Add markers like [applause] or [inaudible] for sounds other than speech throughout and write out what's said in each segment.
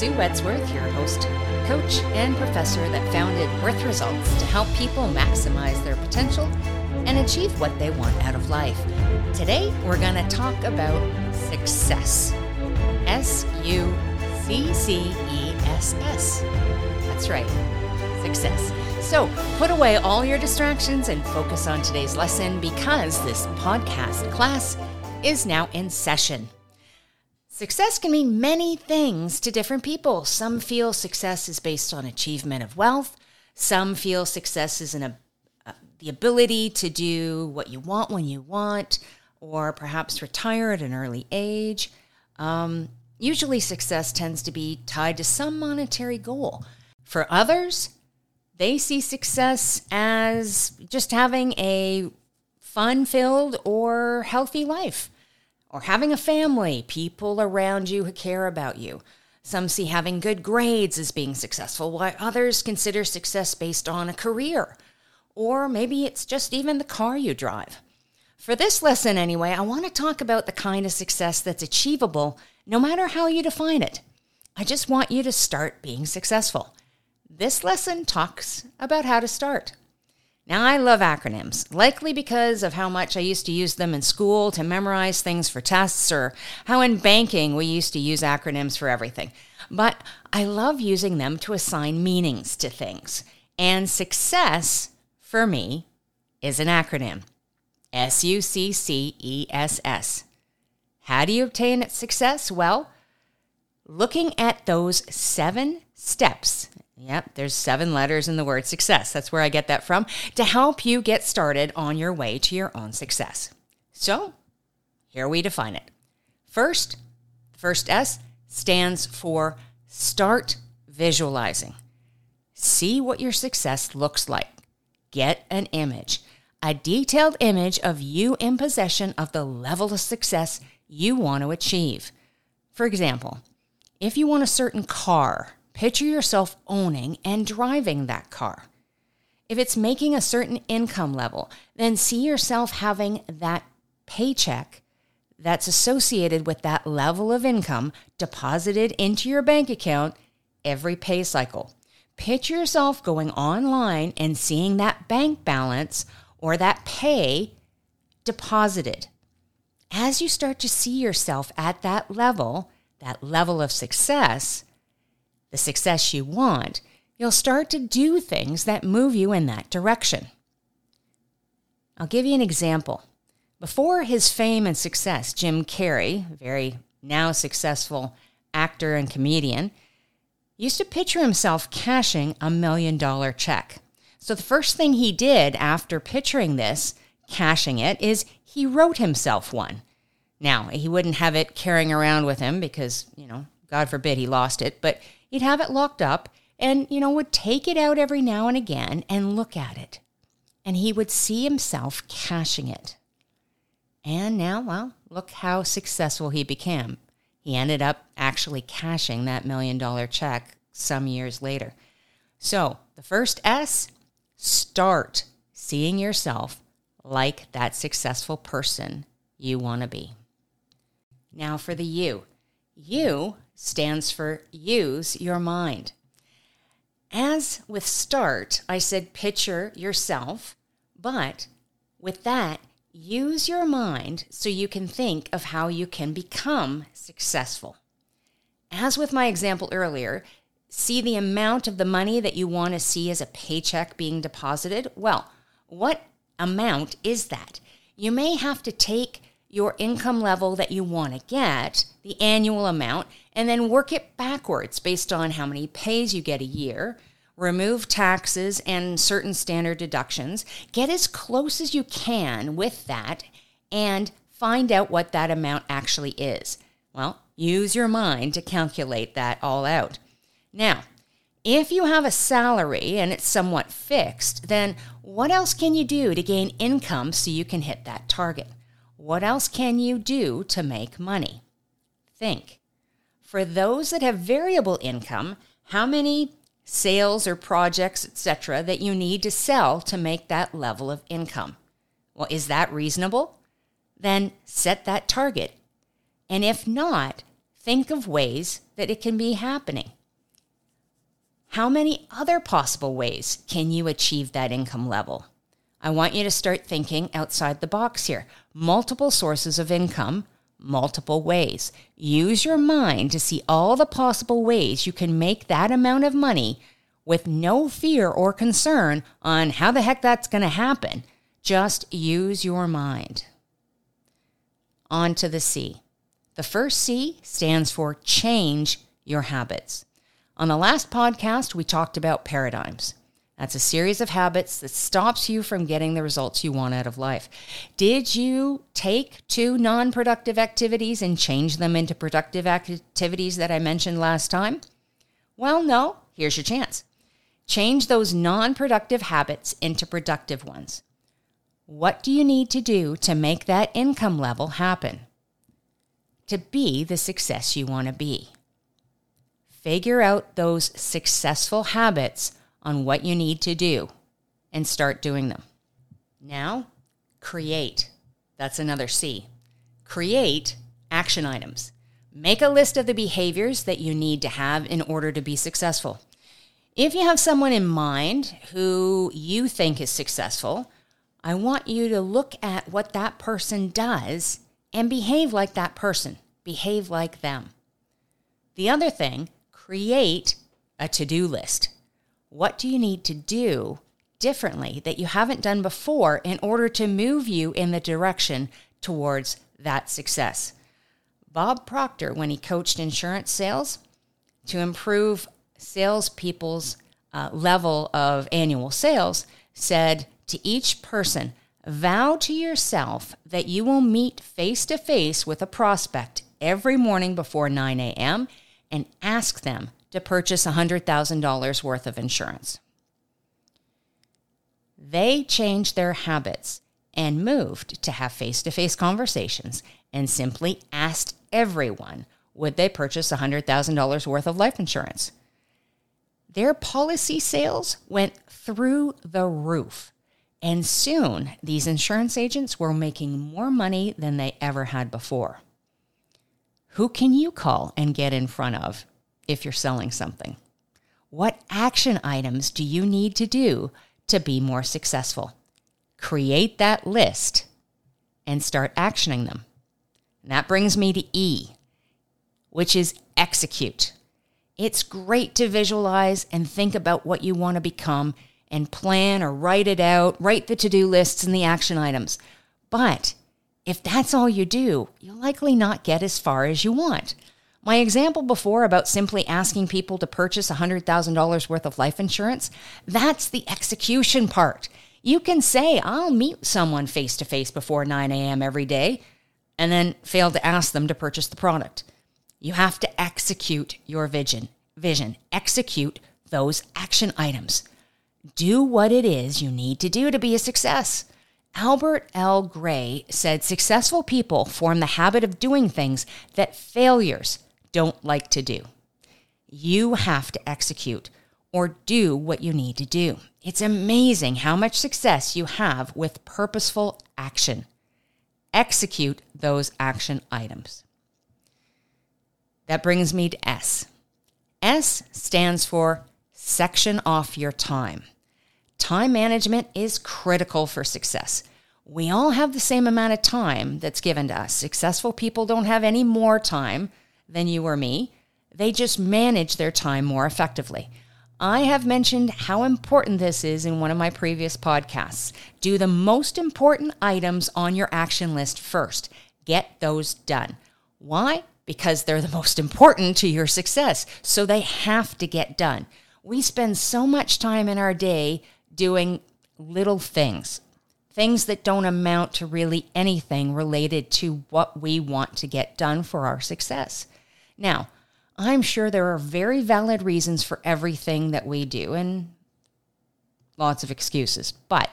Sue Wedsworth, your host, coach, and professor that founded Worth Results to help people maximize their potential and achieve what they want out of life. Today, we're going to talk about success. S U C C E S S. That's right, success. So put away all your distractions and focus on today's lesson because this podcast class is now in session. Success can mean many things to different people. Some feel success is based on achievement of wealth. Some feel success is in a, uh, the ability to do what you want when you want, or perhaps retire at an early age. Um, usually, success tends to be tied to some monetary goal. For others, they see success as just having a fun filled or healthy life or having a family, people around you who care about you. Some see having good grades as being successful, while others consider success based on a career. Or maybe it's just even the car you drive. For this lesson, anyway, I want to talk about the kind of success that's achievable no matter how you define it. I just want you to start being successful. This lesson talks about how to start. Now, I love acronyms, likely because of how much I used to use them in school to memorize things for tests, or how in banking we used to use acronyms for everything. But I love using them to assign meanings to things. And success, for me, is an acronym S U C C E S S. How do you obtain success? Well, looking at those seven steps Yep, there's seven letters in the word success. That's where I get that from to help you get started on your way to your own success. So, here we define it. First, the first S stands for start visualizing. See what your success looks like. Get an image, a detailed image of you in possession of the level of success you want to achieve. For example, if you want a certain car, Picture yourself owning and driving that car. If it's making a certain income level, then see yourself having that paycheck that's associated with that level of income deposited into your bank account every pay cycle. Picture yourself going online and seeing that bank balance or that pay deposited. As you start to see yourself at that level, that level of success, the success you want, you'll start to do things that move you in that direction. I'll give you an example. Before his fame and success, Jim Carrey, very now successful actor and comedian, used to picture himself cashing a million dollar check. So the first thing he did after picturing this, cashing it, is he wrote himself one. Now, he wouldn't have it carrying around with him because, you know, God forbid he lost it, but he'd have it locked up and, you know, would take it out every now and again and look at it. And he would see himself cashing it. And now, well, look how successful he became. He ended up actually cashing that million dollar check some years later. So, the first S start seeing yourself like that successful person you want to be. Now, for the you. You stands for use your mind. As with start, I said picture yourself, but with that, use your mind so you can think of how you can become successful. As with my example earlier, see the amount of the money that you want to see as a paycheck being deposited? Well, what amount is that? You may have to take your income level that you want to get, the annual amount, and then work it backwards based on how many pays you get a year. Remove taxes and certain standard deductions. Get as close as you can with that and find out what that amount actually is. Well, use your mind to calculate that all out. Now, if you have a salary and it's somewhat fixed, then what else can you do to gain income so you can hit that target? What else can you do to make money? Think. For those that have variable income, how many sales or projects, etc., that you need to sell to make that level of income? Well, is that reasonable? Then set that target. And if not, think of ways that it can be happening. How many other possible ways can you achieve that income level? I want you to start thinking outside the box here. Multiple sources of income, multiple ways. Use your mind to see all the possible ways you can make that amount of money with no fear or concern on how the heck that's going to happen. Just use your mind. On to the C. The first C stands for change your habits. On the last podcast, we talked about paradigms. That's a series of habits that stops you from getting the results you want out of life. Did you take two non productive activities and change them into productive activities that I mentioned last time? Well, no. Here's your chance. Change those non productive habits into productive ones. What do you need to do to make that income level happen? To be the success you want to be figure out those successful habits on what you need to do and start doing them. Now, create. That's another C. Create action items. Make a list of the behaviors that you need to have in order to be successful. If you have someone in mind who you think is successful, I want you to look at what that person does and behave like that person, behave like them. The other thing create a to do list. What do you need to do differently that you haven't done before in order to move you in the direction towards that success? Bob Proctor, when he coached insurance sales to improve salespeople's uh, level of annual sales, said to each person, Vow to yourself that you will meet face to face with a prospect every morning before 9 a.m and ask them to purchase $100,000 worth of insurance. They changed their habits and moved to have face to face conversations and simply asked everyone would they purchase $100,000 worth of life insurance. Their policy sales went through the roof. And soon, these insurance agents were making more money than they ever had before. Who can you call and get in front of if you're selling something? What action items do you need to do to be more successful? Create that list and start actioning them. And that brings me to E, which is execute. It's great to visualize and think about what you want to become and plan or write it out, write the to do lists and the action items. But if that's all you do, you'll likely not get as far as you want. My example before about simply asking people to purchase $100,000 worth of life insurance, that's the execution part. You can say, I'll meet someone face to face before 9 a.m. every day, and then fail to ask them to purchase the product. You have to execute your vision. Vision. Execute those action items. Do what it is you need to do to be a success. Albert L. Gray said successful people form the habit of doing things that failures don't like to do. You have to execute or do what you need to do. It's amazing how much success you have with purposeful action. Execute those action items. That brings me to S. S stands for section off your time. Time management is critical for success. We all have the same amount of time that's given to us. Successful people don't have any more time than you or me, they just manage their time more effectively. I have mentioned how important this is in one of my previous podcasts. Do the most important items on your action list first. Get those done. Why? Because they're the most important to your success. So they have to get done. We spend so much time in our day doing little things, things that don't amount to really anything related to what we want to get done for our success. Now, I'm sure there are very valid reasons for everything that we do and lots of excuses, but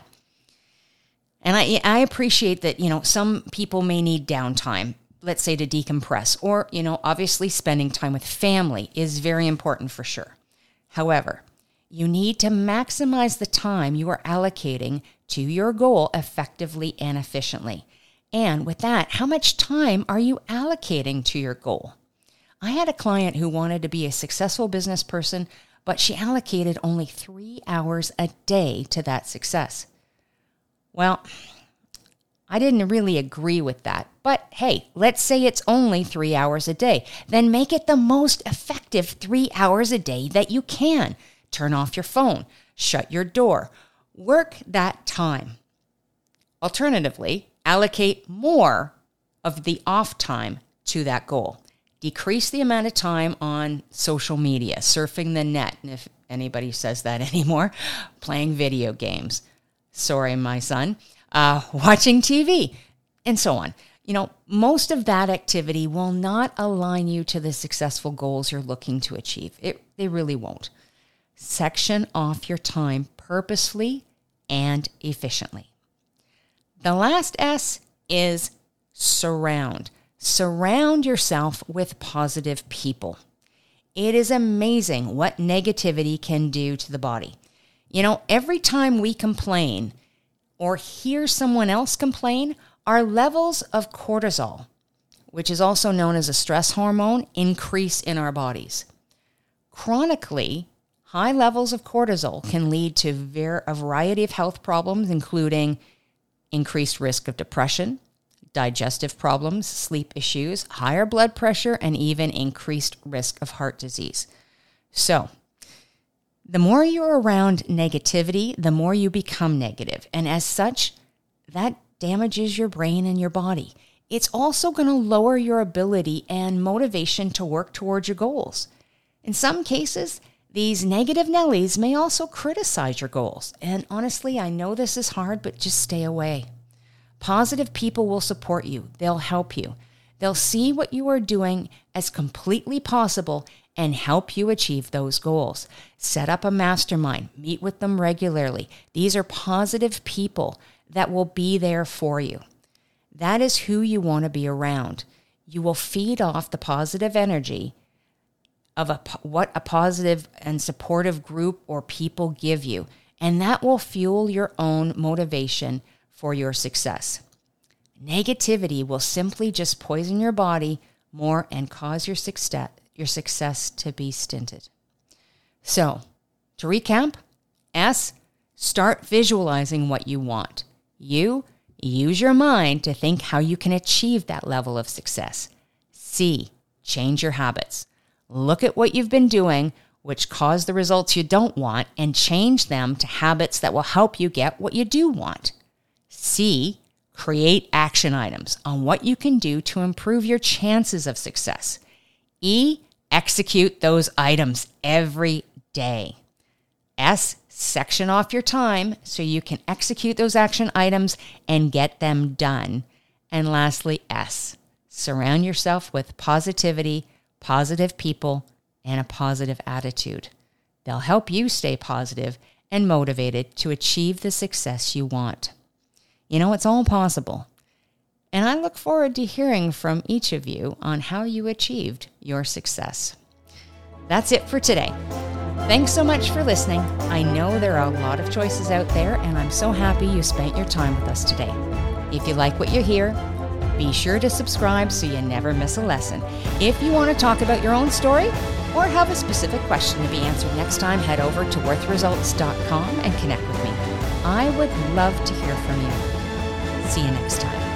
and I, I appreciate that, you know, some people may need downtime, let's say to decompress, or, you know, obviously spending time with family is very important for sure. However, you need to maximize the time you are allocating to your goal effectively and efficiently. And with that, how much time are you allocating to your goal? I had a client who wanted to be a successful business person, but she allocated only three hours a day to that success. Well, I didn't really agree with that. But hey, let's say it's only three hours a day. Then make it the most effective three hours a day that you can. Turn off your phone, shut your door, work that time. Alternatively, allocate more of the off time to that goal. Decrease the amount of time on social media, surfing the net, if anybody says that [laughs] anymore, playing video games. Sorry, my son uh, watching TV, and so on. You know, most of that activity will not align you to the successful goals you're looking to achieve. It, they really won't. Section off your time purposefully and efficiently. The last S is surround. Surround yourself with positive people. It is amazing what negativity can do to the body. You know, every time we complain, or hear someone else complain, our levels of cortisol, which is also known as a stress hormone, increase in our bodies. Chronically, high levels of cortisol can lead to a variety of health problems, including increased risk of depression, digestive problems, sleep issues, higher blood pressure, and even increased risk of heart disease. So, the more you're around negativity, the more you become negative. And as such, that damages your brain and your body. It's also going to lower your ability and motivation to work towards your goals. In some cases, these negative Nellies may also criticize your goals. And honestly, I know this is hard, but just stay away. Positive people will support you, they'll help you. They'll see what you are doing as completely possible and help you achieve those goals. Set up a mastermind, meet with them regularly. These are positive people that will be there for you. That is who you want to be around. You will feed off the positive energy of a, what a positive and supportive group or people give you, and that will fuel your own motivation for your success. Negativity will simply just poison your body more and cause your success your success to be stinted. So, to recap, S, start visualizing what you want. U, use your mind to think how you can achieve that level of success. C, change your habits. Look at what you've been doing, which cause the results you don't want, and change them to habits that will help you get what you do want. C, create action items on what you can do to improve your chances of success. E, Execute those items every day. S, section off your time so you can execute those action items and get them done. And lastly, S, surround yourself with positivity, positive people, and a positive attitude. They'll help you stay positive and motivated to achieve the success you want. You know, it's all possible. And I look forward to hearing from each of you on how you achieved your success. That's it for today. Thanks so much for listening. I know there are a lot of choices out there, and I'm so happy you spent your time with us today. If you like what you hear, be sure to subscribe so you never miss a lesson. If you want to talk about your own story or have a specific question to be answered next time, head over to worthresults.com and connect with me. I would love to hear from you. See you next time.